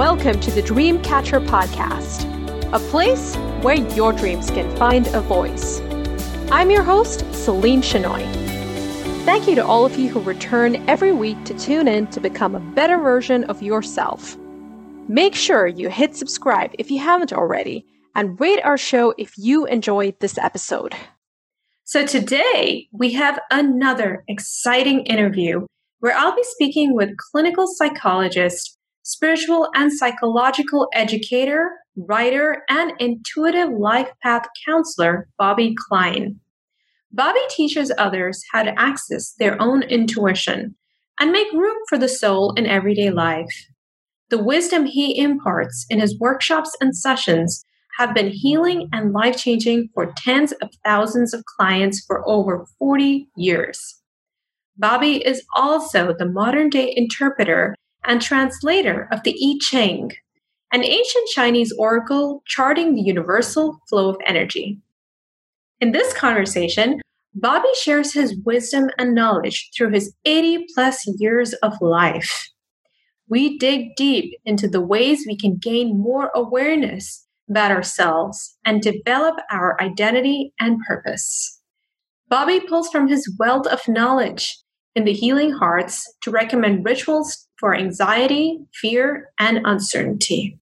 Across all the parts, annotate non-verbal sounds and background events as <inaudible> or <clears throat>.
welcome to the Dreamcatcher Podcast, a place where your dreams can find a voice. I'm your host, Celine Chenoy. Thank you to all of you who return every week to tune in to become a better version of yourself. Make sure you hit subscribe if you haven't already, and rate our show if you enjoyed this episode. So, today we have another exciting interview where I'll be speaking with clinical psychologist spiritual and psychological educator, writer, and intuitive life path counselor, Bobby Klein. Bobby teaches others how to access their own intuition and make room for the soul in everyday life. The wisdom he imparts in his workshops and sessions have been healing and life changing for tens of thousands of clients for over 40 years. Bobby is also the modern day interpreter and translator of the I Ching, an ancient Chinese oracle charting the universal flow of energy. In this conversation, Bobby shares his wisdom and knowledge through his 80 plus years of life. We dig deep into the ways we can gain more awareness about ourselves and develop our identity and purpose. Bobby pulls from his wealth of knowledge in the Healing Arts to recommend rituals for anxiety, fear, and uncertainty.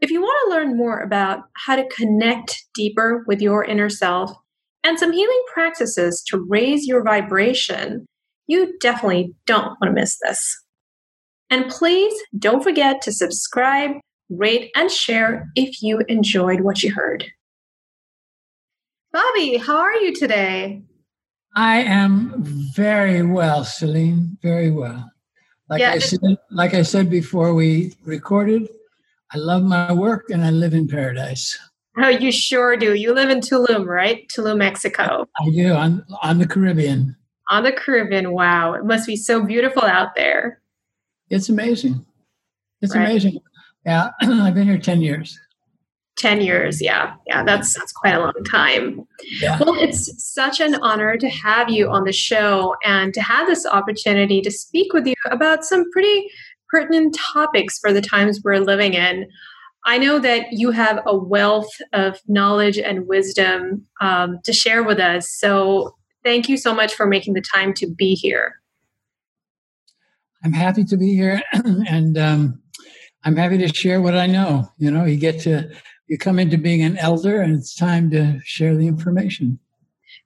If you want to learn more about how to connect deeper with your inner self and some healing practices to raise your vibration, you definitely don't want to miss this. And please don't forget to subscribe, rate, and share if you enjoyed what you heard. Bobby, how are you today? I am very well, Celine, very well. Like yeah, I said, like I said before we recorded, I love my work and I live in paradise. Oh, you sure do. You live in Tulum, right? Tulum, Mexico. I do on on the Caribbean. On the Caribbean, wow! It must be so beautiful out there. It's amazing. It's right. amazing. Yeah, <clears throat> I've been here ten years. 10 years. Yeah yeah that's that's quite a long time. Yeah. well it's such an honor to have you on the show and to have this opportunity to speak with you about some pretty pertinent topics for the times we're living in. I know that you have a wealth of knowledge and wisdom um, to share with us so thank you so much for making the time to be here. I'm happy to be here <clears throat> and um, i'm happy to share what i know you know you get to you come into being an elder and it's time to share the information.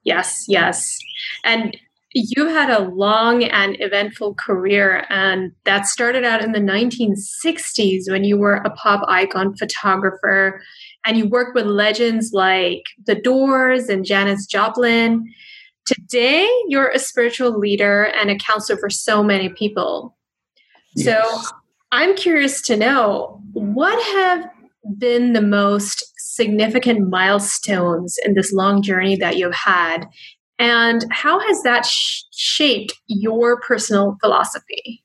Yes, yes. And you had a long and eventful career, and that started out in the 1960s when you were a pop icon photographer and you worked with legends like The Doors and Janis Joplin. Today, you're a spiritual leader and a counselor for so many people. Yes. So, I'm curious to know what have been the most significant milestones in this long journey that you've had? And how has that sh- shaped your personal philosophy?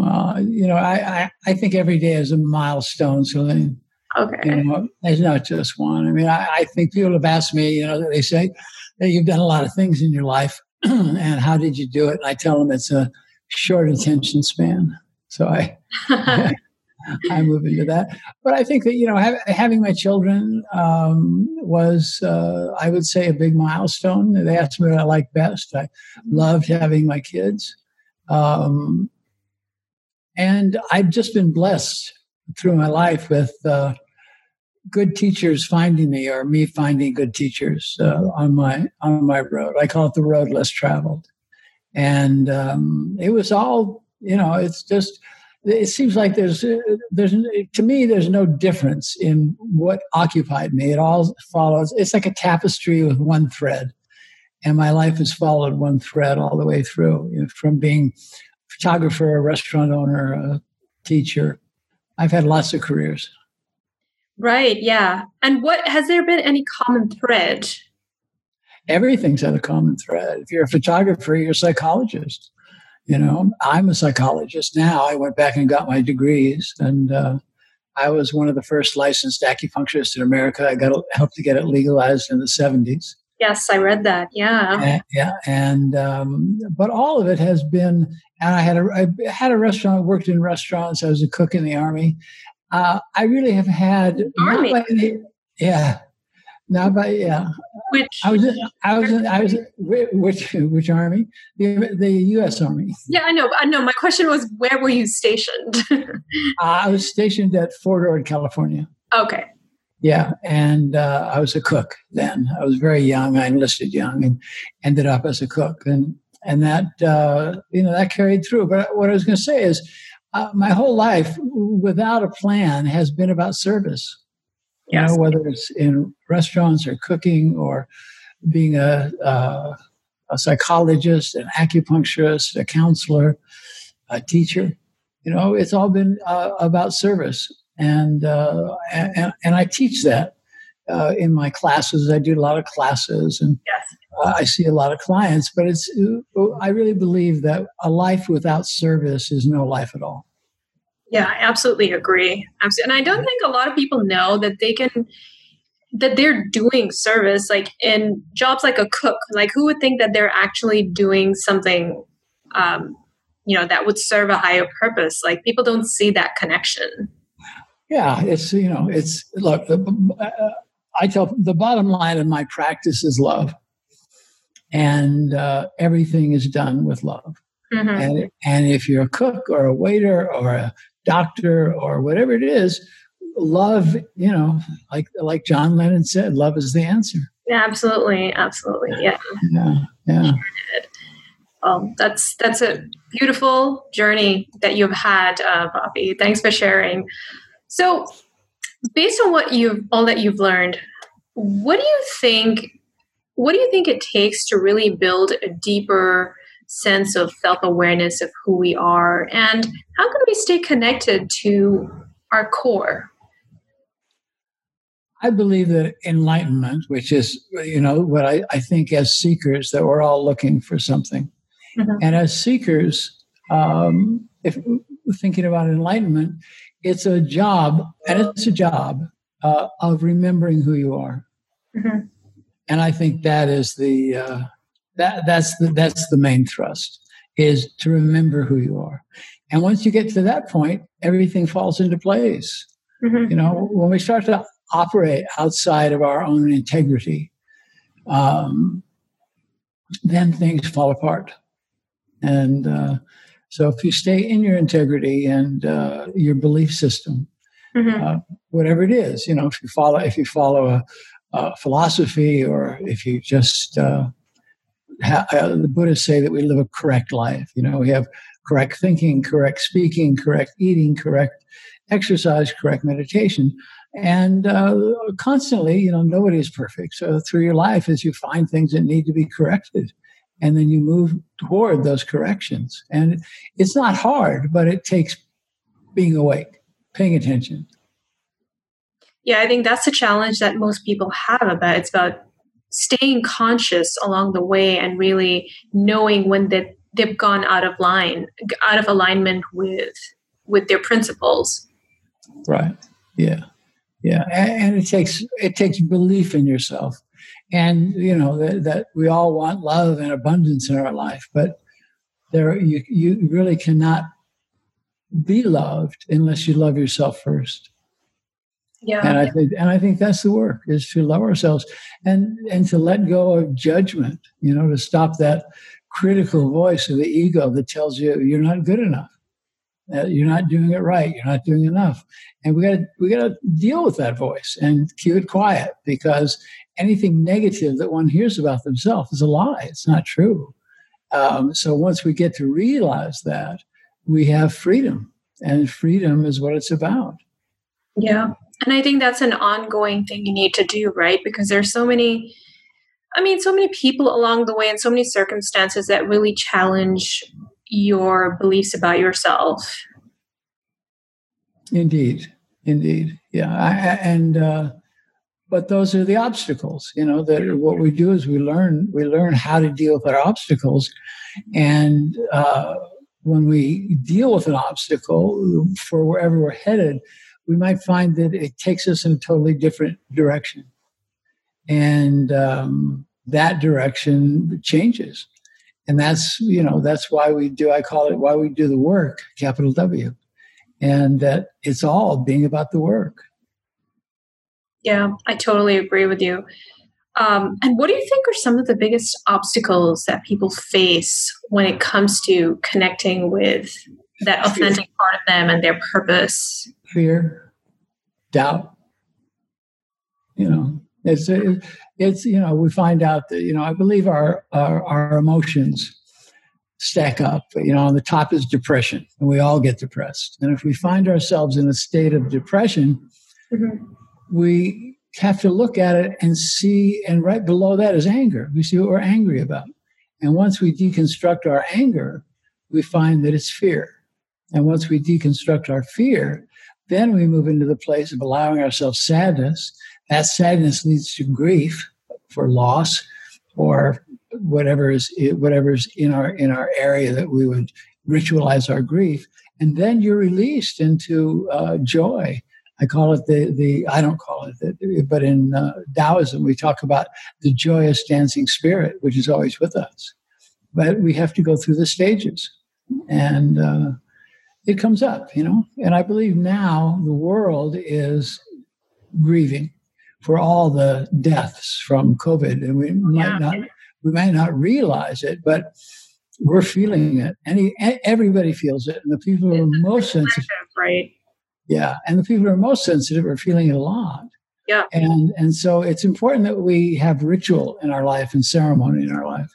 Uh, you know, I, I, I, think every day is a milestone, Celine. Okay. You know, there's not just one. I mean, I, I think people have asked me, you know, they say that you've done a lot of things in your life <clears throat> and how did you do it? And I tell them it's a short attention span. So I, <laughs> <laughs> I move into that. But I think that you know have, having my children um, was uh, I would say a big milestone. They asked me what I like best. I loved having my kids, um, and I've just been blessed through my life with. Uh, good teachers finding me or me finding good teachers uh, on my on my road i call it the road less traveled and um, it was all you know it's just it seems like there's uh, there's to me there's no difference in what occupied me. It all follows it's like a tapestry with one thread. And my life has followed one thread all the way through you know, from being a photographer a restaurant owner a teacher. I've had lots of careers. Right yeah. And what has there been any common thread? Everything's had a common thread. If you're a photographer you're a psychologist you know, I'm a psychologist now. I went back and got my degrees, and uh, I was one of the first licensed acupuncturists in America. I got helped to get it legalized in the 70s. Yes, I read that. Yeah. And, yeah. And, um, but all of it has been, and I had a, I had a restaurant, worked in restaurants. I was a cook in the army. Uh, I really have had, army. Any, yeah. Not by, yeah. Which I was, in, I was, in, I was, which, which army? The, the U.S. Army. Yeah, I know. I know. My question was, where were you stationed? <laughs> uh, I was stationed at Fort Ord, California. Okay. Yeah, and uh, I was a cook then. I was very young. I enlisted young and ended up as a cook, and and that uh, you know that carried through. But what I was going to say is, uh, my whole life without a plan has been about service. Yes. You know, whether it's in restaurants or cooking or being a, a, a psychologist, an acupuncturist, a counselor, a teacher. You know, it's all been uh, about service and uh, and, and I teach that uh, in my classes. I do a lot of classes, and yes. uh, I see a lot of clients. But it's uh, I really believe that a life without service is no life at all. Yeah, I absolutely agree. And I don't think a lot of people know that they can that they're doing service like in jobs like a cook like who would think that they're actually doing something um, you know that would serve a higher purpose like people don't see that connection yeah, it's you know, it's look. Uh, I tell the bottom line of my practice is love, and uh, everything is done with love. Mm-hmm. And and if you're a cook or a waiter or a doctor or whatever it is, love. You know, like like John Lennon said, love is the answer. Yeah, absolutely, absolutely. Yeah, yeah, yeah. Um, that's that's a beautiful journey that you've had, uh, Bobby. Thanks for sharing. So, based on what you've all that you've learned, what do you think? What do you think it takes to really build a deeper sense of self awareness of who we are, and how can we stay connected to our core? I believe that enlightenment, which is, you know, what I, I think as seekers, that we're all looking for something. Mm-hmm. And as seekers, um, if thinking about enlightenment, it's a job, and it's a job uh, of remembering who you are. Mm-hmm. And I think that is the uh, that that's the that's the main thrust is to remember who you are. And once you get to that point, everything falls into place. Mm-hmm. You know, when we start to operate outside of our own integrity, um, then things fall apart. And uh, so if you stay in your integrity and uh, your belief system, mm-hmm. uh, whatever it is, you know, if you follow if you follow a, a philosophy or if you just uh, ha- uh, the Buddhists say that we live a correct life. You know, we have correct thinking, correct speaking, correct eating, correct exercise, correct meditation. And uh, constantly, you know, nobody is perfect. So through your life, as you find things that need to be corrected, and then you move toward those corrections. And it's not hard, but it takes being awake, paying attention. Yeah, I think that's the challenge that most people have about it's about staying conscious along the way and really knowing when that they've gone out of line, out of alignment with with their principles. Right. Yeah. Yeah. And, it takes it takes belief in yourself and you know that, that we all want love and abundance in our life but there you, you really cannot be loved unless you love yourself first yeah and i think and i think that's the work is to love ourselves and and to let go of judgment you know to stop that critical voice of the ego that tells you you're not good enough you're not doing it right you're not doing enough and we got to we got to deal with that voice and keep it quiet because anything negative that one hears about themselves is a lie. It's not true. Um, so once we get to realize that, we have freedom, and freedom is what it's about. Yeah. And I think that's an ongoing thing you need to do, right? Because there's so many, I mean, so many people along the way and so many circumstances that really challenge your beliefs about yourself. Indeed. Indeed. Yeah. I, and, uh, but those are the obstacles you know that what we do is we learn we learn how to deal with our obstacles and uh, when we deal with an obstacle for wherever we're headed we might find that it takes us in a totally different direction and um, that direction changes. And that's, you know, that's why we do, I call it why we do the work, capital W. And that it's all being about the work. Yeah, I totally agree with you. Um, and what do you think are some of the biggest obstacles that people face when it comes to connecting with that authentic part of them and their purpose? Fear, doubt. You know, it's it's you know we find out that you know I believe our our, our emotions stack up. You know, on the top is depression, and we all get depressed. And if we find ourselves in a state of depression, mm-hmm. we have to look at it and see, and right below that is anger. We see what we're angry about. And once we deconstruct our anger, we find that it's fear. And once we deconstruct our fear, then we move into the place of allowing ourselves sadness. That sadness leads to grief for loss or whatever is whatever's in our in our area that we would ritualize our grief. And then you're released into uh, joy I call it the the I don't call it that, but in uh, Taoism we talk about the joyous dancing spirit, which is always with us. But we have to go through the stages, and uh, it comes up, you know. And I believe now the world is grieving for all the deaths from COVID, and we might not we might not realize it, but we're feeling it. Any everybody feels it, and the people who are most sensitive, right? Yeah. And the people who are most sensitive are feeling it a lot. Yeah. And and so it's important that we have ritual in our life and ceremony in our life.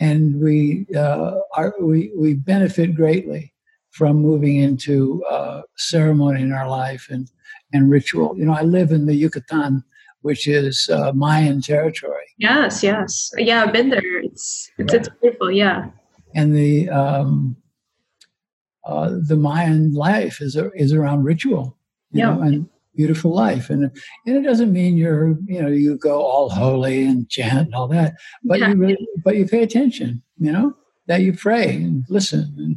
And we uh, are we we benefit greatly from moving into uh, ceremony in our life and and ritual. You know, I live in the Yucatan, which is uh, Mayan territory. Yes, yes, yeah, I've been there. It's it's, yeah. it's beautiful. Yeah. And the um, uh, the Mayan life is is around ritual, you yeah. know, and beautiful life, and and it doesn't mean you're you know you go all holy and chant and all that, but yeah. you really, but you pay attention, you know, that you pray and listen, and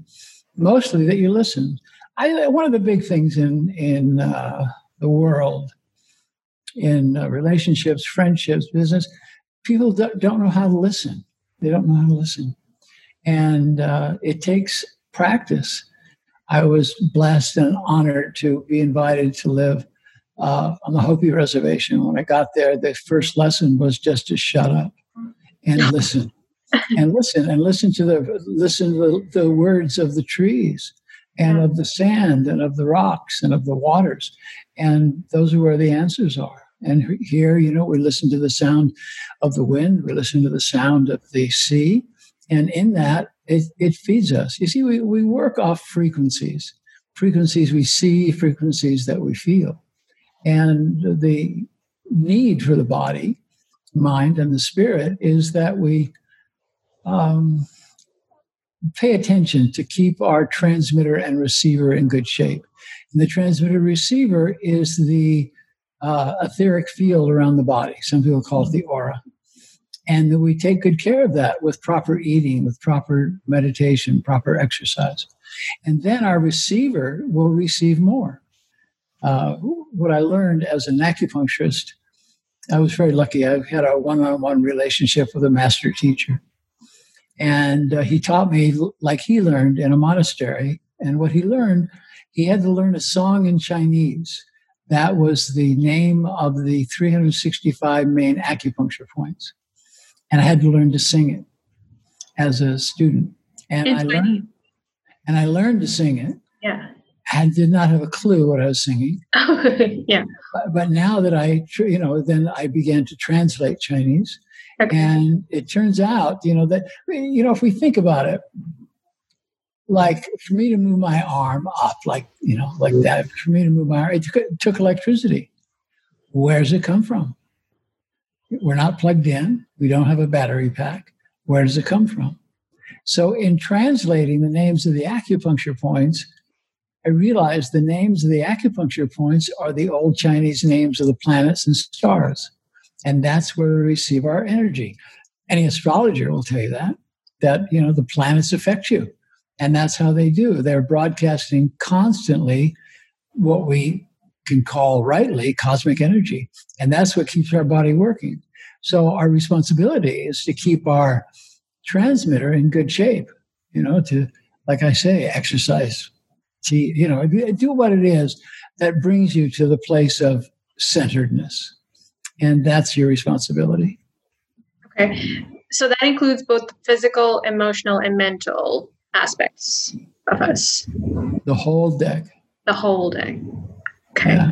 mostly that you listen. I one of the big things in in uh, the world, in uh, relationships, friendships, business, people don't, don't know how to listen. They don't know how to listen, and uh, it takes practice I was blessed and honored to be invited to live uh, on the Hopi Reservation. When I got there, the first lesson was just to shut up and <laughs> listen, and listen, and listen to the listen to the, the words of the trees and of the sand and of the rocks and of the waters, and those are where the answers are. And here, you know, we listen to the sound of the wind, we listen to the sound of the sea, and in that it, it feeds us. You see, we, we work off frequencies, frequencies we see, frequencies that we feel. And the need for the body, mind, and the spirit is that we um, pay attention to keep our transmitter and receiver in good shape. And the transmitter receiver is the uh, etheric field around the body. Some people call it the aura and that we take good care of that with proper eating, with proper meditation, proper exercise. And then our receiver will receive more. Uh, what I learned as an acupuncturist, I was very lucky. I had a one on one relationship with a master teacher. And uh, he taught me like he learned in a monastery. And what he learned, he had to learn a song in Chinese. That was the name of the 365 main acupuncture points and I had to learn to sing it as a student. And I learned, and I learned to sing it. Yeah. I did not have a clue what I was singing. <laughs> yeah. But, but, now that I, you know, then I began to translate Chinese, okay. and it turns out, you know, that you know, if we think about it, like for me to move my arm up, like you know, like that, for me to move my arm, it took, it took electricity. Where does it come from? We're not plugged in. We don't have a battery pack. Where does it come from? So, in translating the names of the acupuncture points, I realized the names of the acupuncture points are the old Chinese names of the planets and stars. And that's where we receive our energy. Any astrologer will tell you that, that, you know, the planets affect you. And that's how they do. They're broadcasting constantly what we can call rightly cosmic energy. And that's what keeps our body working. So our responsibility is to keep our transmitter in good shape, you know, to, like I say, exercise, to, you know, do what it is that brings you to the place of centeredness. And that's your responsibility. Okay. So that includes both physical, emotional, and mental aspects of us. The whole deck. The whole deck. Okay. Yeah.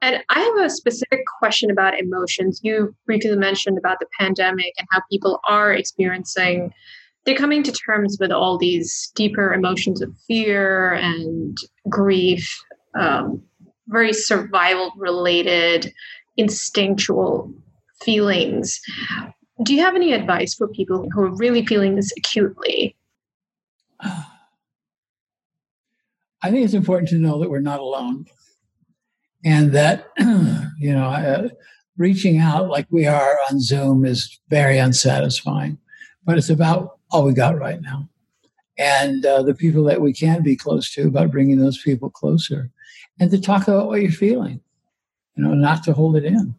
And I have a specific question about emotions. You briefly mentioned about the pandemic and how people are experiencing, they're coming to terms with all these deeper emotions of fear and grief, um, very survival related, instinctual feelings. Do you have any advice for people who are really feeling this acutely? I think it's important to know that we're not alone and that <clears throat> you know uh, reaching out like we are on zoom is very unsatisfying but it's about all we got right now and uh, the people that we can be close to about bringing those people closer and to talk about what you're feeling you know not to hold it in.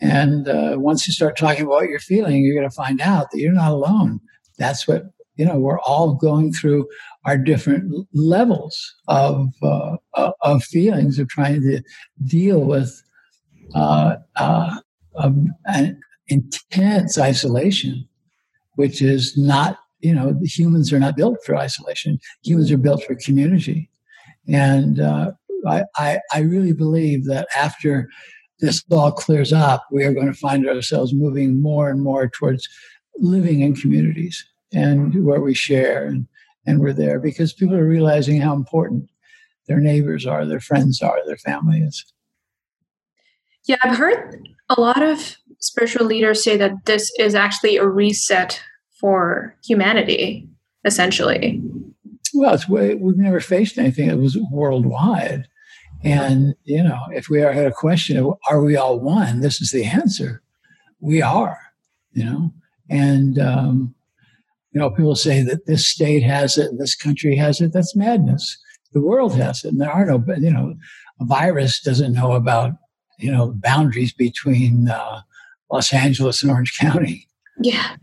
And uh, once you start talking about what you're feeling you're going to find out that you're not alone. That's what you know we're all going through our different levels of uh, of feelings of trying to deal with uh, uh, an intense isolation, which is not you know humans are not built for isolation. Humans are built for community, and uh, I, I I really believe that after this all clears up, we are going to find ourselves moving more and more towards living in communities and where we share and, and we're there because people are realizing how important their neighbors are, their friends are, their family is. Yeah, I've heard a lot of spiritual leaders say that this is actually a reset for humanity, essentially. Well, it's we've never faced anything that was worldwide. And, you know, if we had a question of are we all one, this is the answer. We are, you know. And um, you know, people say that this state has it, this country has it. That's madness. The world has it, and there are no, you know, a virus doesn't know about, you know, boundaries between uh, Los Angeles and Orange County. Yeah.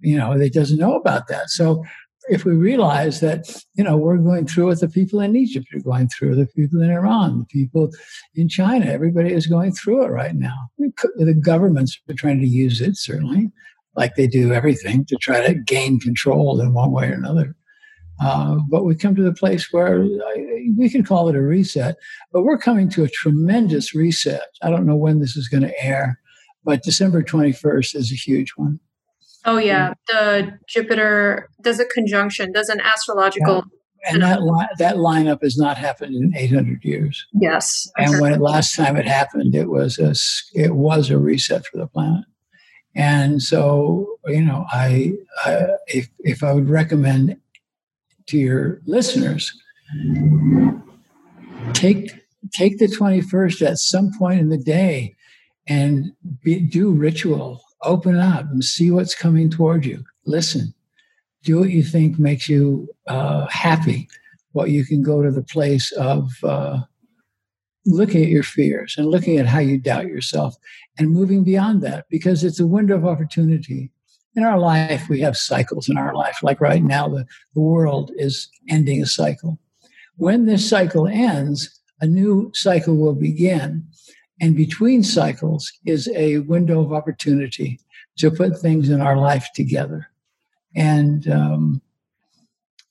You know, it doesn't know about that. So if we realize that, you know, we're going through what the people in Egypt are going through, the people in Iran, the people in China, everybody is going through it right now. The governments are trying to use it, certainly like they do everything to try to gain control in one way or another. Uh, but we come to the place where we can call it a reset, but we're coming to a tremendous reset. I don't know when this is going to air, but December 21st is a huge one. Oh, yeah. The Jupiter does a conjunction, does an astrological. Yeah. And that, li- that lineup has not happened in 800 years. Yes. And when it, last time it happened, it was a, it was a reset for the planet. And so, you know, I, I if if I would recommend to your listeners, take take the 21st at some point in the day and be, do ritual open up and see what's coming toward you listen do what you think makes you uh, happy what you can go to the place of uh, looking at your fears and looking at how you doubt yourself and moving beyond that because it's a window of opportunity. In our life, we have cycles in our life. Like right now, the, the world is ending a cycle. When this cycle ends, a new cycle will begin. And between cycles is a window of opportunity to put things in our life together. And um,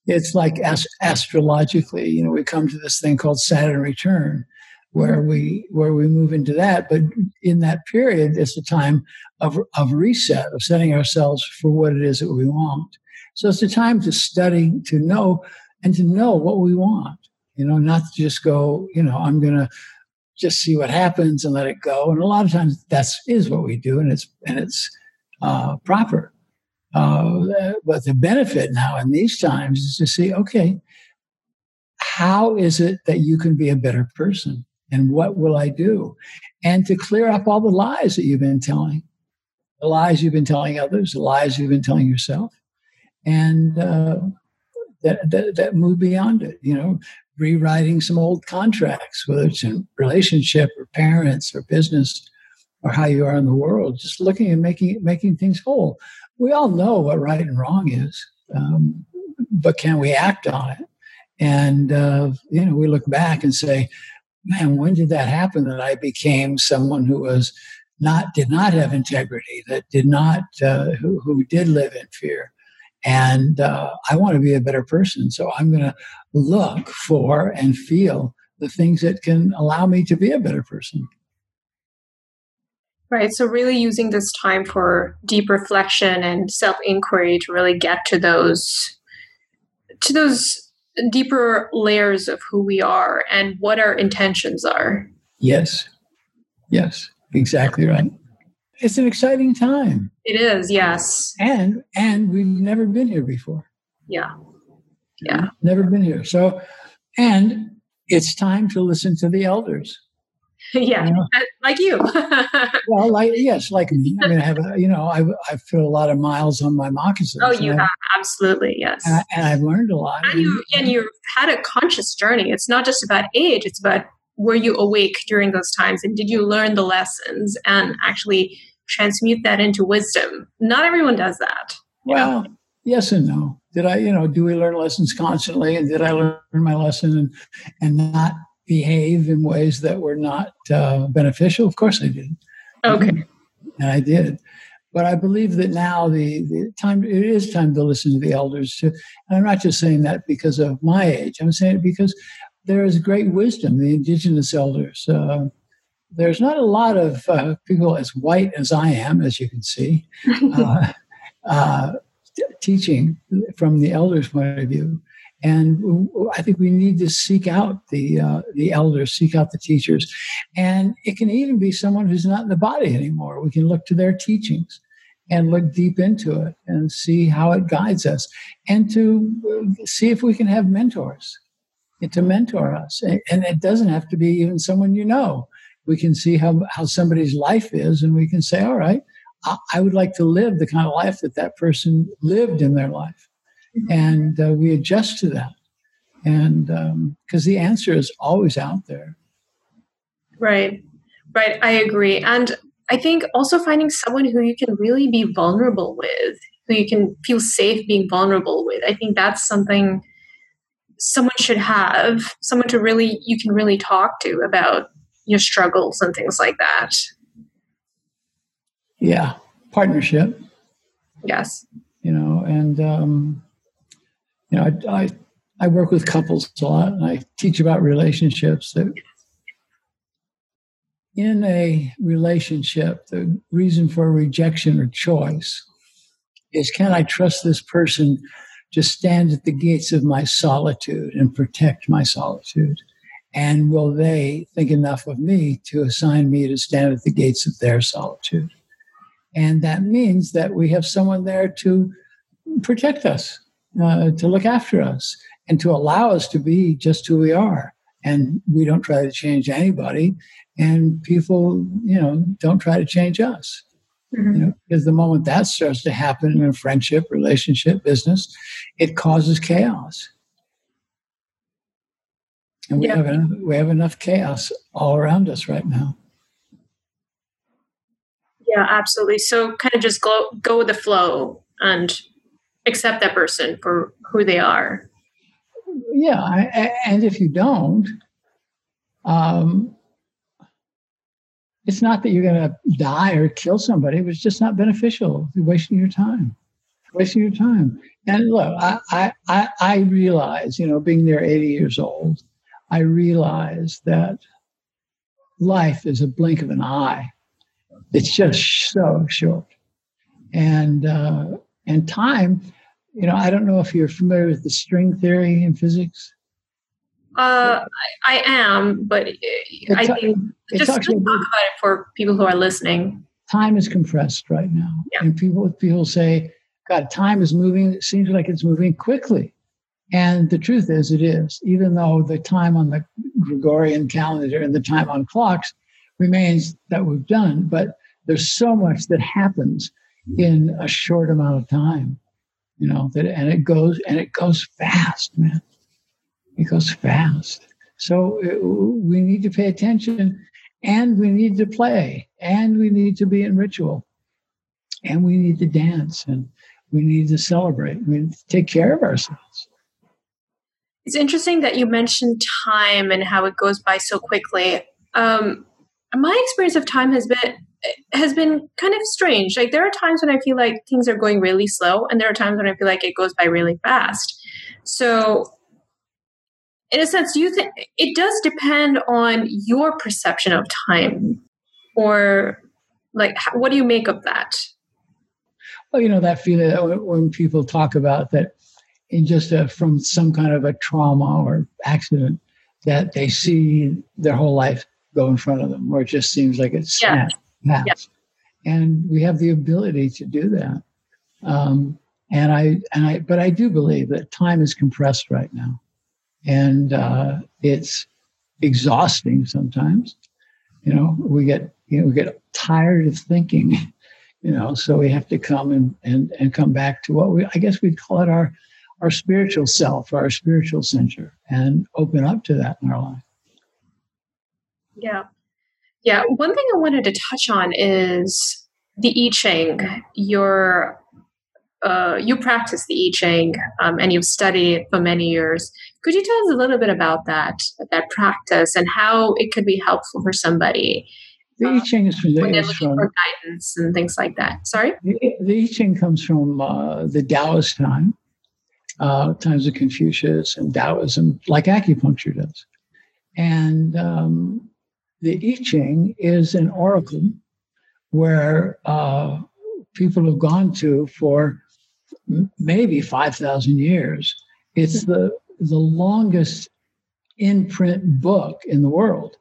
it's like ast- astrologically, you know, we come to this thing called Saturn return, where we where we move into that. But in that period, it's a time of of reset, of setting ourselves for what it is that we want. So it's a time to study, to know, and to know what we want. You know, not to just go. You know, I'm going to just see what happens and let it go. And a lot of times that's is what we do, and it's and it's uh, proper. Uh, but the benefit now in these times is to see, okay, how is it that you can be a better person? and what will I do? And to clear up all the lies that you've been telling, the lies you've been telling others, the lies you've been telling yourself, and uh, that, that, that move beyond it. You know, rewriting some old contracts, whether it's in relationship or parents or business, or how you are in the world, just looking and making making things whole. We all know what right and wrong is, um, but can we act on it? And uh, you know, we look back and say, "Man, when did that happen? That I became someone who was not did not have integrity, that did not uh, who, who did live in fear." And uh, I want to be a better person, so I'm going to look for and feel the things that can allow me to be a better person. Right. So, really using this time for deep reflection and self inquiry to really get to those to those deeper layers of who we are and what our intentions are. Yes. Yes. Exactly right. It's an exciting time. It is, yes. And and we've never been here before. Yeah. Yeah. Never been here. So and it's time to listen to the elders. <laughs> yeah, you know? <laughs> like you. <laughs> well, like yes, like me. I mean, I have a, you know, I I put a lot of miles on my moccasins. Oh, you have absolutely yes. And, I, have learned a lot. And you and you've had a conscious journey. It's not just about age. It's about were you awake during those times, and did you learn the lessons and actually transmute that into wisdom? Not everyone does that. Well, know? yes and no. Did I, you know, do we learn lessons constantly, and did I learn my lesson and and not behave in ways that were not uh, beneficial? Of course I did. Okay. And I did. But I believe that now the, the time it is time to listen to the elders. Too. and I'm not just saying that because of my age. I'm saying it because there is great wisdom. The indigenous elders. Uh, there's not a lot of uh, people as white as I am, as you can see, <laughs> uh, uh, teaching from the elders' point of view. And I think we need to seek out the uh, the elders, seek out the teachers, and it can even be someone who's not in the body anymore. We can look to their teachings and look deep into it and see how it guides us, and to uh, see if we can have mentors to mentor us. And it doesn't have to be even someone you know. We can see how how somebody's life is, and we can say, all right, I would like to live the kind of life that that person lived in their life. Mm-hmm. and uh, we adjust to that. And because um, the answer is always out there. Right. Right. I agree. And i think also finding someone who you can really be vulnerable with who you can feel safe being vulnerable with i think that's something someone should have someone to really you can really talk to about your struggles and things like that yeah partnership yes you know and um you know, I, I, I work with couples a lot, and I teach about relationships. That in a relationship, the reason for rejection or choice is: can I trust this person to stand at the gates of my solitude and protect my solitude? And will they think enough of me to assign me to stand at the gates of their solitude? And that means that we have someone there to protect us uh, to look after us and to allow us to be just who we are. And we don't try to change anybody, and people, you know, don't try to change us. Mm-hmm. You know, because the moment that starts to happen in a friendship, relationship, business, it causes chaos. And we yeah. have enough, we have enough chaos all around us right now. Yeah, absolutely. So kind of just go go with the flow and accept that person for who they are. Yeah, and if you don't, um, it's not that you're going to die or kill somebody. It was just not beneficial. You're wasting your time, wasting your time. And look, I, I, I realize, you know, being there 80 years old, I realize that life is a blink of an eye. It's just so short, and uh, and time you know, I don't know if you're familiar with the string theory in physics. Uh, I, I am, but I think just to talk about, about it for people who are listening. Time is compressed right now, yeah. and people people say, "God, time is moving. It seems like it's moving quickly." And the truth is, it is. Even though the time on the Gregorian calendar and the time on clocks remains that we've done, but there's so much that happens in a short amount of time you know that and it goes and it goes fast man it goes fast so it, uh, we need to pay attention and we need to play, and we need to be in ritual, and we need to dance, and we need to celebrate. We need to take care of ourselves. It's interesting that you mentioned time and how it goes by so quickly. Um, my experience of time has been has been kind of strange. Like there are times when I feel like things are going really slow, and there are times when I feel like it goes by really fast. So, in a sense, do you think it does depend on your perception of time, or like what do you make of that? Well, you know that feeling when people talk about that in just a, from some kind of a trauma or accident that they see their whole life go in front of them, or it just seems like it's yeah. snaps. Yeah. And we have the ability to do that. Um, and I and I, but I do believe that time is compressed right now, and uh, it's exhausting sometimes. You know, we get you know we get tired of thinking. <laughs> You know, so we have to come and and and come back to what we I guess we'd call it our our spiritual self, our spiritual center, and open up to that in our life. Yeah. Yeah. One thing I wanted to touch on is the I Ching. Your uh, you practice the I Ching um, and you've studied for many years. Could you tell us a little bit about that that practice and how it could be helpful for somebody? The I Ching is from the, when they're looking from, for guidance and things like that. Sorry, the, the I Ching comes from uh, the Taoist time, uh, times of Confucius and Taoism, like acupuncture does. And um, the I Ching is an oracle where uh, people have gone to for maybe 5,000 years. It's the, the longest in print book in the world.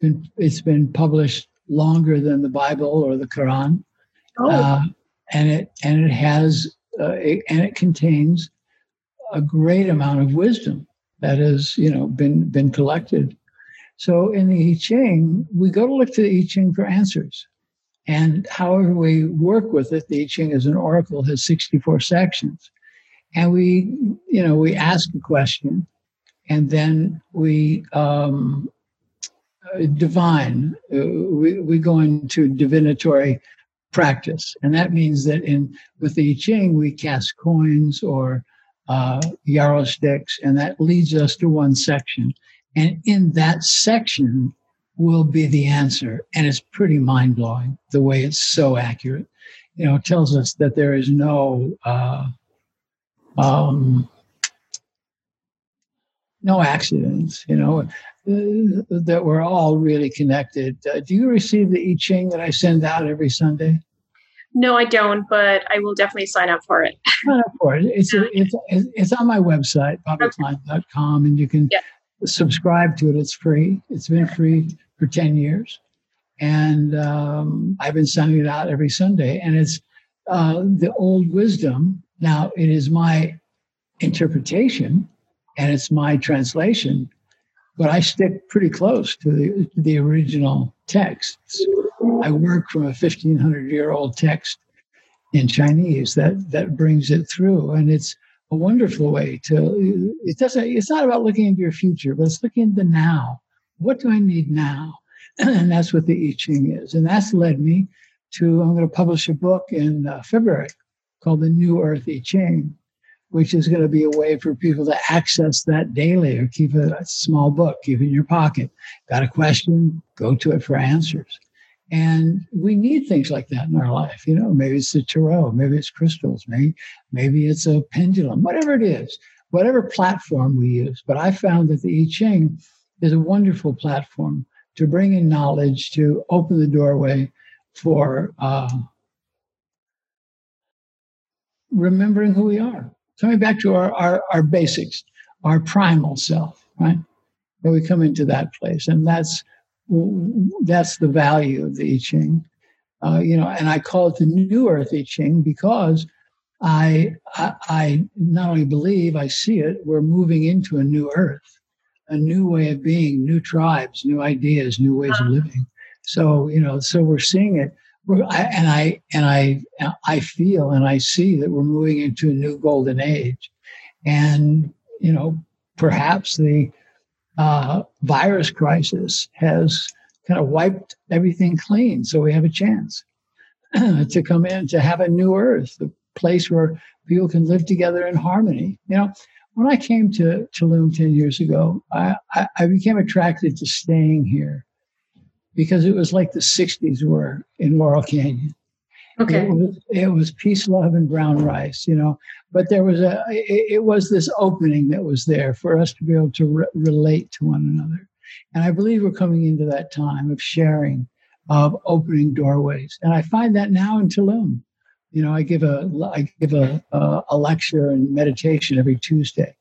It's been published longer than the Bible or the Quran. Oh. Uh, and it and it has uh, it, and it contains a great amount of wisdom that has you know been been collected. So in the I Ching, we go to look to the I Ching for answers. And however we work with it, the I Ching is an oracle has 64 sections. And we, you know, we ask a question and then we um, divine, uh, we, we go into divinatory practice. And that means that in with the I Ching, we cast coins or uh, yarrow sticks, and that leads us to one section. And in that section, will be the answer. And it's pretty mind blowing the way it's so accurate. You know, tells us that there is no uh, um, no accidents. You know, uh, that we're all really connected. Uh, do you receive the I Ching that I send out every Sunday? No, I don't, but I will definitely sign up for it. sign up for it. It's, a, it's, it's on my website, bobbyklein.com, and you can yeah. subscribe to it. It's free. It's been free for 10 years. And um, I've been sending it out every Sunday. And it's uh, the old wisdom. Now, it is my interpretation and it's my translation, but I stick pretty close to the, to the original texts. I work from a 1500 year old text in Chinese that, that brings it through. And it's a wonderful way to, it doesn't, it's not about looking into your future, but it's looking into now what do I need now? <clears throat> and that's what the I Ching is. And that's led me to, I'm going to publish a book in uh, February called The New Earth I Ching, which is going to be a way for people to access that daily or keep a, a small book, keep it in your pocket. Got a question? Go to it for answers. And we need things like that in our life. You know, maybe it's the tarot, maybe it's crystals, maybe, maybe it's a pendulum, whatever it is, whatever platform we use. But I found that the I Ching is a wonderful platform to bring in knowledge to open the doorway for uh, remembering who we are. Coming back to our, our, our basics, our primal self, right? And we come into that place, and that's that's the value of the I Ching. Uh, you know, and I call it the New Earth I Ching because I, I, I not only believe I see it, we're moving into a new Earth a new way of being, new tribes, new ideas, new ways of living. So you know, so we're seeing it, and I and I I feel and I see that we're moving into a new golden age, and you know, perhaps the uh, virus crisis has kind of wiped everything clean so we have a chance <clears throat> to come in to have a new earth, a place where people can live together in harmony. You know, when I came to Tulum 10 years ago, I, I, I became attracted to staying here because it was like the 60s were in Laurel Canyon. Okay. It was, it was, peace, love, and brown rice, you know. But there was a, it, it was this opening that was there for us to be able to re- relate to one another. And I believe we're coming into that time of sharing, of opening doorways. And I find that now in Tulum. You know, I give a I give a, a, a lecture and meditation every Tuesday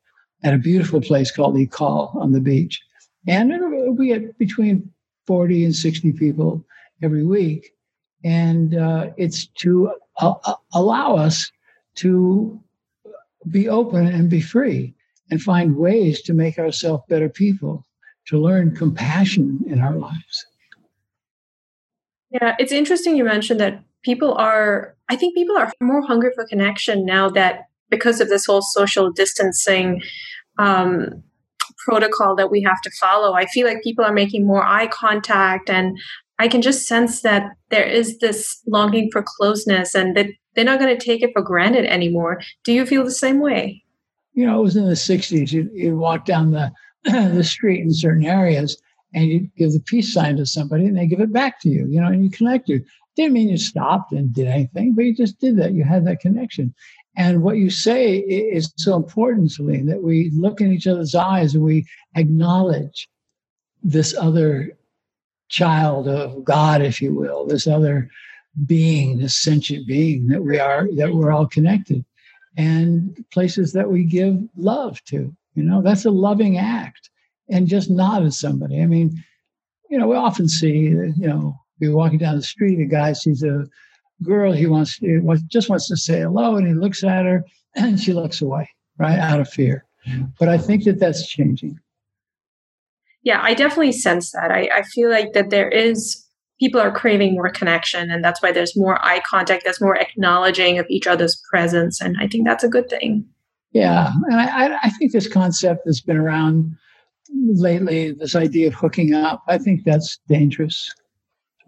at a beautiful place called Ikal on the beach, and we get between forty and sixty people every week, and uh, it's to uh, uh, allow us to be open and be free and find ways to make ourselves better people, to learn compassion in our lives. Yeah, it's interesting you mentioned that people are, I think people are more hungry for connection now that because of this whole social distancing um, protocol that we have to follow. I feel like people are making more eye contact and I can just sense that there is this longing for closeness and that they're not going to take it for granted anymore. Do you feel the same way? You know, it was in the 60s. You'd, you'd walk down the, <clears throat> the street in certain areas and you'd give the peace sign to somebody and they give it back to you, you know, and you connect. connected. Didn't mean you stopped and did anything, but you just did that. You had that connection. And what you say is so important, Celine, that we look in each other's eyes and we acknowledge this other child of God, if you will, this other being, this sentient being that we are, that we're all connected, and places that we give love to. You know, that's a loving act. And just nod at somebody. I mean, you know, we often see, you know, you're walking down the street, a guy sees a girl, he wants he just wants to say hello, and he looks at her, <clears throat> and she looks away, right, out of fear. Mm-hmm. But I think that that's changing yeah, I definitely sense that. I, I feel like that there is people are craving more connection, and that's why there's more eye contact. There's more acknowledging of each other's presence, and I think that's a good thing. Yeah, and I, I think this concept has been around lately. This idea of hooking up, I think that's dangerous.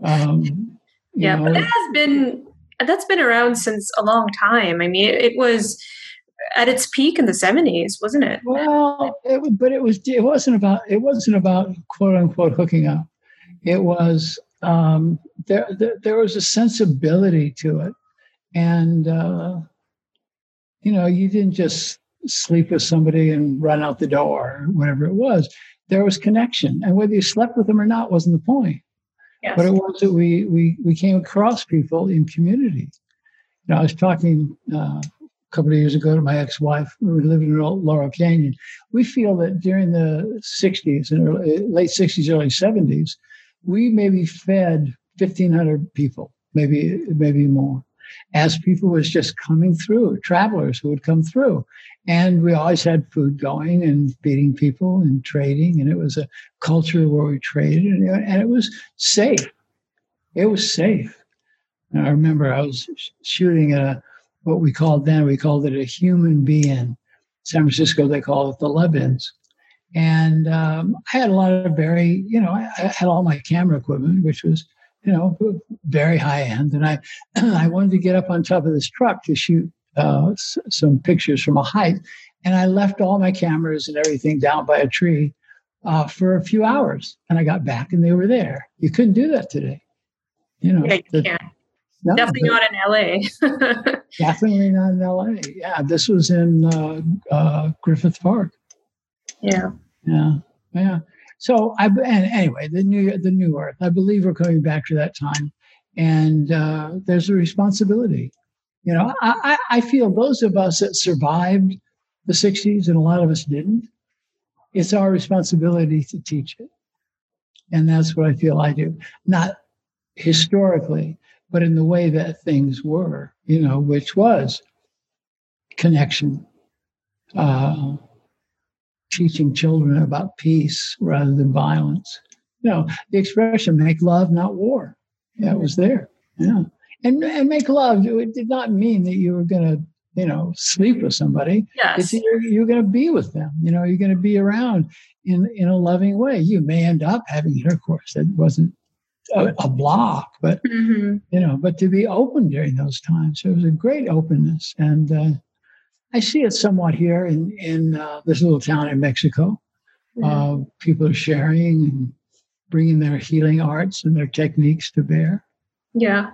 Um, yeah, know, but that has been that's been around since a long time. I mean, it, it was at its peak in the 70s, wasn't it? Well, it, but it was it wasn't about it wasn't about quote unquote hooking up. It was um, there, there, there was a sensibility to it, and uh, you know you didn't just sleep with somebody and run out the door, whatever it was. There was connection, and whether you slept with them or not wasn't the point. Yes. But it was that we we we came across people in community. You know, I was talking uh, couple of years ago to my ex-wife. We living in Laurel Canyon. We feel that during the 60s and early, late 60s, early 70s, we maybe fed 1,500 people, maybe maybe more, as people was just coming through, travelers who would come through. And we always had food going and feeding people and trading. And it was a culture where we traded and, and it was safe. It was safe. And I remember I was shooting at a what we called then, we called it a Human Be-In. San Francisco, they call it the Love-Ins. And um, I had a lot of very, you know, I, I had all my camera equipment, which was, you know, very high end. And I, <clears throat> I wanted to get up on top of this truck to shoot uh, s- some pictures from a height. And I left all my cameras and everything down by a tree uh, for a few hours. And I got back and they were there. You couldn't do that today. You know, yeah, you the, can't. No, <laughs> definitely not in LA. definitely not in LA. Yeah, this was in uh, uh, Griffith Park. Yeah. Yeah. Yeah. So I and anyway, the new the new Earth. I believe we're coming back to that time, and uh, there's a responsibility. You know, I, I feel those of us that survived the '60s, and a lot of us didn't. It's our responsibility to teach it, and that's what I feel I do. Not historically, but in the way that things were, you know, which was connection, uh, teaching children about peace rather than violence. You know, the expression "make love, not war." Yeah, it was there. Yeah, and and make love. It did not mean that you were going to, you know, sleep with somebody. Yes, it's, you're, you're going to be with them. You know, you're going to be around in in a loving way. You may end up having intercourse. That wasn't a, a block, but mm-hmm. you know, but to be open during those times, it was a great openness, and uh, I see it somewhat here in in uh, this little town in Mexico. Mm-hmm. Uh, people are sharing and bringing their healing arts and their techniques to bear. Yeah,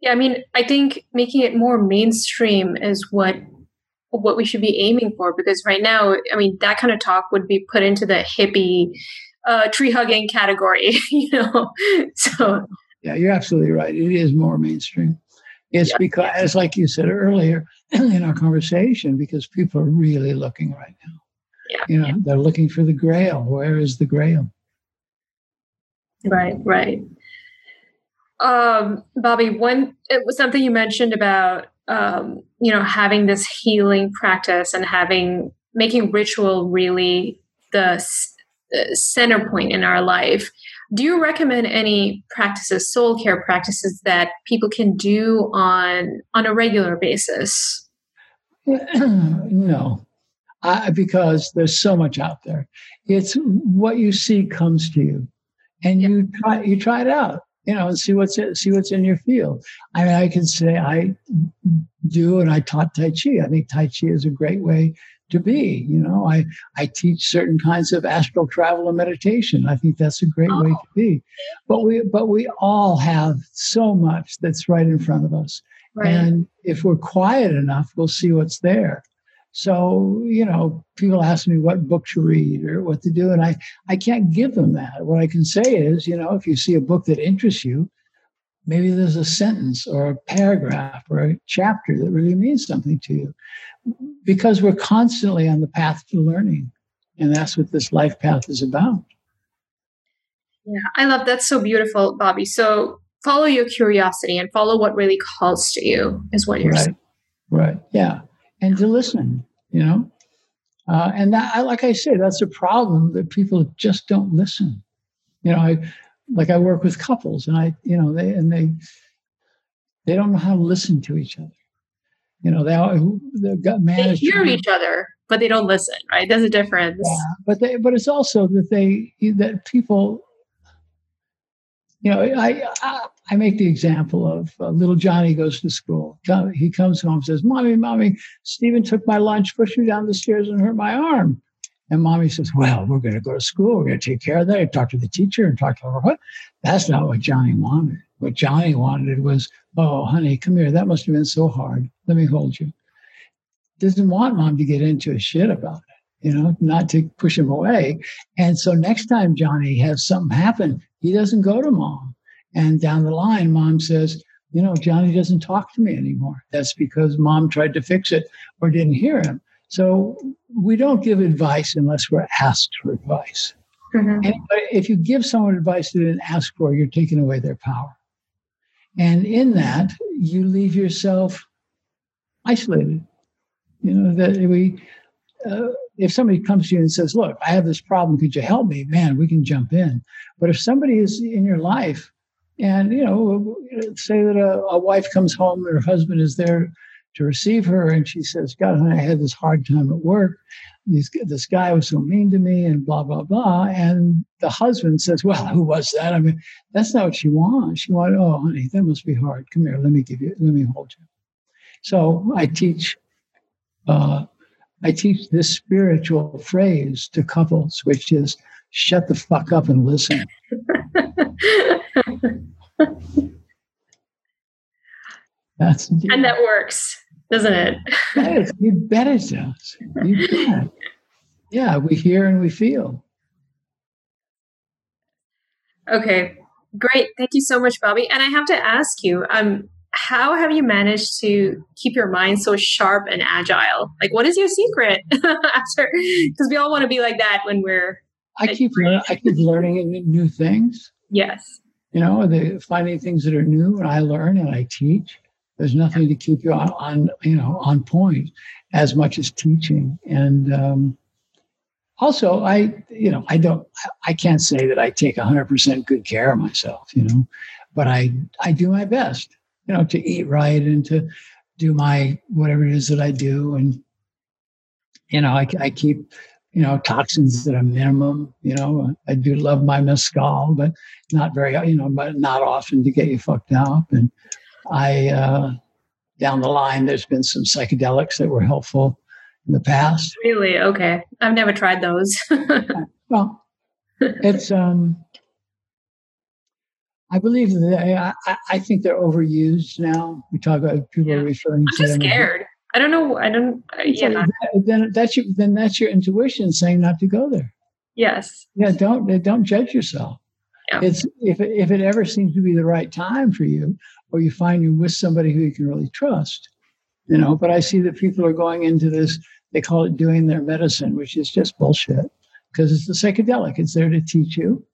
yeah. I mean, I think making it more mainstream is what what we should be aiming for because right now, I mean, that kind of talk would be put into the hippie uh, tree hugging category, <laughs> you know. So yeah, you're absolutely right. It is more mainstream. It's yeah. because, as like you said earlier <clears throat> in our conversation, because people are really looking right now. Yeah. You know, yeah. they're looking for the grail. Where is the grail? Right, right. Um, Bobby, one it was something you mentioned about um, you know having this healing practice and having making ritual really the center point in our life. Do you recommend any practices, soul care practices that people can do on on a regular basis? <clears throat> no, I, because there's so much out there. It's what you see comes to you, and yeah. you try you try it out, you know, and see what's see what's in your field. I mean, I can say I do, and I taught Tai Chi. I think Tai Chi is a great way to be. You know, I, I teach certain kinds of astral travel and meditation. I think that's a great oh. way to be. Oh. But we but we all have so much that's right in front of us. Right. And if we're quiet enough, we'll see what's there. So, you know, people ask me what book to read or what to do, and I, I can't give them that. What I can say is, you know, if you see a book that interests you, maybe there's a sentence or a paragraph or a chapter that really means something to you because we're constantly on the path to learning. And that's what this life path is about. Yeah, I love that's so beautiful, Bobby. So follow your curiosity and follow what really calls to you, is what you're right. saying. Right. Yeah. And to listen, you know. Uh, and that, like I say, that's a problem that people just don't listen. You know, I like I work with couples, and I, you know, they and they they don't know how to listen to each other you know, they all they got They hear each other, but they don't listen. Right? There's a difference. Yeah, but they, but it's also that they that people. You know, I, I, I make the example of uh, little Johnny goes to school. He comes home says, "Mommy, mommy, Stephen took my lunch, pushed me down the stairs, and hurt my arm." And mommy says, Well, we're going to go to school. We're going to take care of that. And talk to the teacher and talk to her. What? That's not what Johnny wanted. What Johnny wanted was, Oh, honey, come here. That must have been so hard. Let me hold you. Doesn't want mom to get into a shit about it, you know, not to push him away. And so next time Johnny has something happen, he doesn't go to mom. And down the line, mom says, you know, Johnny doesn't talk to me anymore. That's because mom tried to fix it or didn't hear him. So we don't give advice unless we're asked for advice. Mm-hmm. And if you give someone advice they didn't ask for, you're taking away their power. And in that, you leave yourself isolated. You know, that we, uh, if somebody comes to you and says, Look, I have this problem, could you help me? Man, we can jump in. But if somebody is in your life, and, you know, say that a, a wife comes home and her husband is there to receive her. And she says, God, honey, I had this hard time at work. This, this guy was so mean to me and blah, blah, blah. And the husband says, Well, who was that? I mean, that's not what she wants. She wanted, Oh, honey, that must be hard. Come here. Let me give you, let me hold you. So I teach, uh, I teach this spiritual phrase to couples, which is shut the fuck up and listen. <laughs> That's and that works doesn't it? yes, you bet it does. You <laughs> bet. Yeah, we hear and we feel. Okay, great. Thank you so much, Bobby. And I have to ask you, um, how have you managed to keep your mind so sharp and agile? Like, what is your secret? <laughs> After, because we all want to be like that when we're. I keep learning. I keep learning <laughs> new things. Yes. You know, the, finding things that are new, and I learn and I teach. There's nothing to keep you on, on you know on point as much as teaching. And um, also, I you know I don't I can't say that I take 100% good care of myself, you know, but I I do my best, you know, to eat right and to do my whatever it is that I do, and you know I, I keep you know, toxins at a minimum. You know, I do love my mescal, but not very, you know, but not often to get you fucked up. And I, uh, down the line, there's been some psychedelics that were helpful in the past. Really? Okay. I've never tried those. <laughs> well, it's, um, I believe that I, I think they're overused now. We talk about people yeah. referring I'm to them. scared. I don't know. I don't. Uh, yeah. Then that's your then that's your intuition saying not to go there. Yes. Yeah. Don't don't judge yourself. Yeah. It's if it, if it ever seems to be the right time for you, or you find you're with somebody who you can really trust, you know. But I see that people are going into this. They call it doing their medicine, which is just bullshit because it's the psychedelic. It's there to teach you,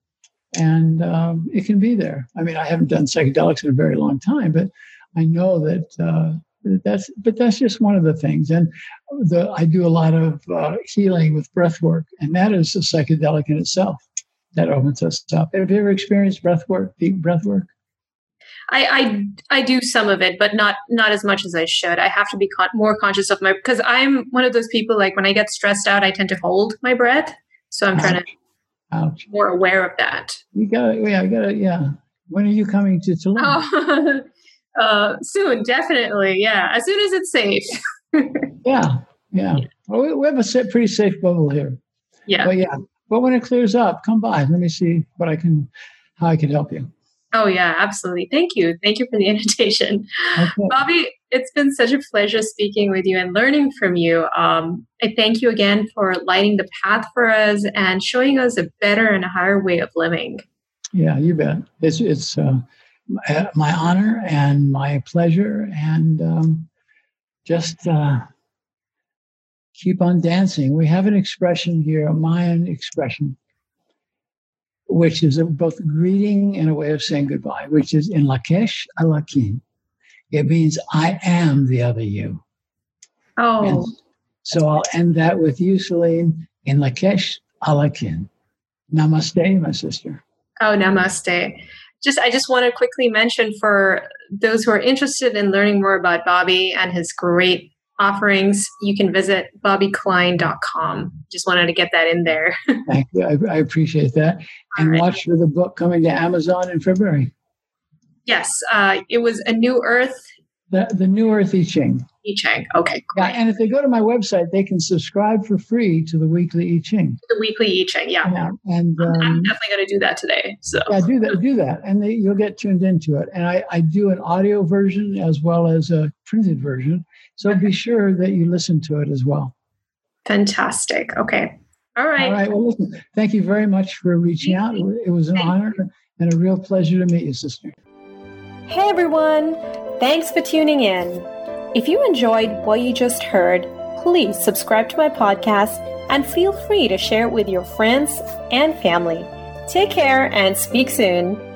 and um, it can be there. I mean, I haven't done psychedelics in a very long time, but I know that. Uh, that's but that's just one of the things and the, i do a lot of uh, healing with breath work and that is a psychedelic in itself that opens us up have you ever experienced breath work deep breath work I, I I do some of it, but not not as much as I should. I have to be con- more conscious of my because I'm one of those people like when I get stressed out, I tend to hold my breath. So I'm trying to Ouch. more aware of that. You got it. Yeah, I got it. Yeah. When are you coming to Tulum? Oh, <laughs> uh, soon, definitely. Yeah, as soon as it's safe. <laughs> yeah, yeah. Well, we have a pretty safe bubble here. Yeah. But yeah, but when it clears up, come by. Let me see what I can, how I can help you. Oh yeah, absolutely. Thank you. Thank you for the <laughs> invitation, okay. Bobby. It's been such a pleasure speaking with you and learning from you. Um, I thank you again for lighting the path for us and showing us a better and a higher way of living. Yeah, you bet. It's it's. Uh, my honor and my pleasure, and um, just uh, keep on dancing. We have an expression here, a Mayan expression, which is a, both a greeting and a way of saying goodbye, which is in Lakesh Alakin. It means I am the other you. Oh. And so I'll end that with you, Celine, in Lakesh Alakin. Namaste, my sister. Oh, namaste just I just want to quickly mention for those who are interested in learning more about Bobby and his great offerings, you can visit bobbyklein.com. Just wanted to get that in there. <laughs> Thank you. I, I appreciate that. And right. watch for the book coming to Amazon in February. Yes, uh, it was A New Earth the, the New Earth I Ching. I Ching. Okay. Great. Yeah, and if they go to my website, they can subscribe for free to the weekly I Ching. The weekly I Ching, yeah. yeah. And um, I'm definitely going to do that today. So yeah, do that. Do that, and they, you'll get tuned into it. And I, I do an audio version as well as a printed version. So be sure that you listen to it as well. Fantastic. Okay. All right. All right. Well, listen. Thank you very much for reaching out. It was an honor and a real pleasure to meet you, sister. Hey everyone! Thanks for tuning in. If you enjoyed what you just heard, please subscribe to my podcast and feel free to share it with your friends and family. Take care and speak soon.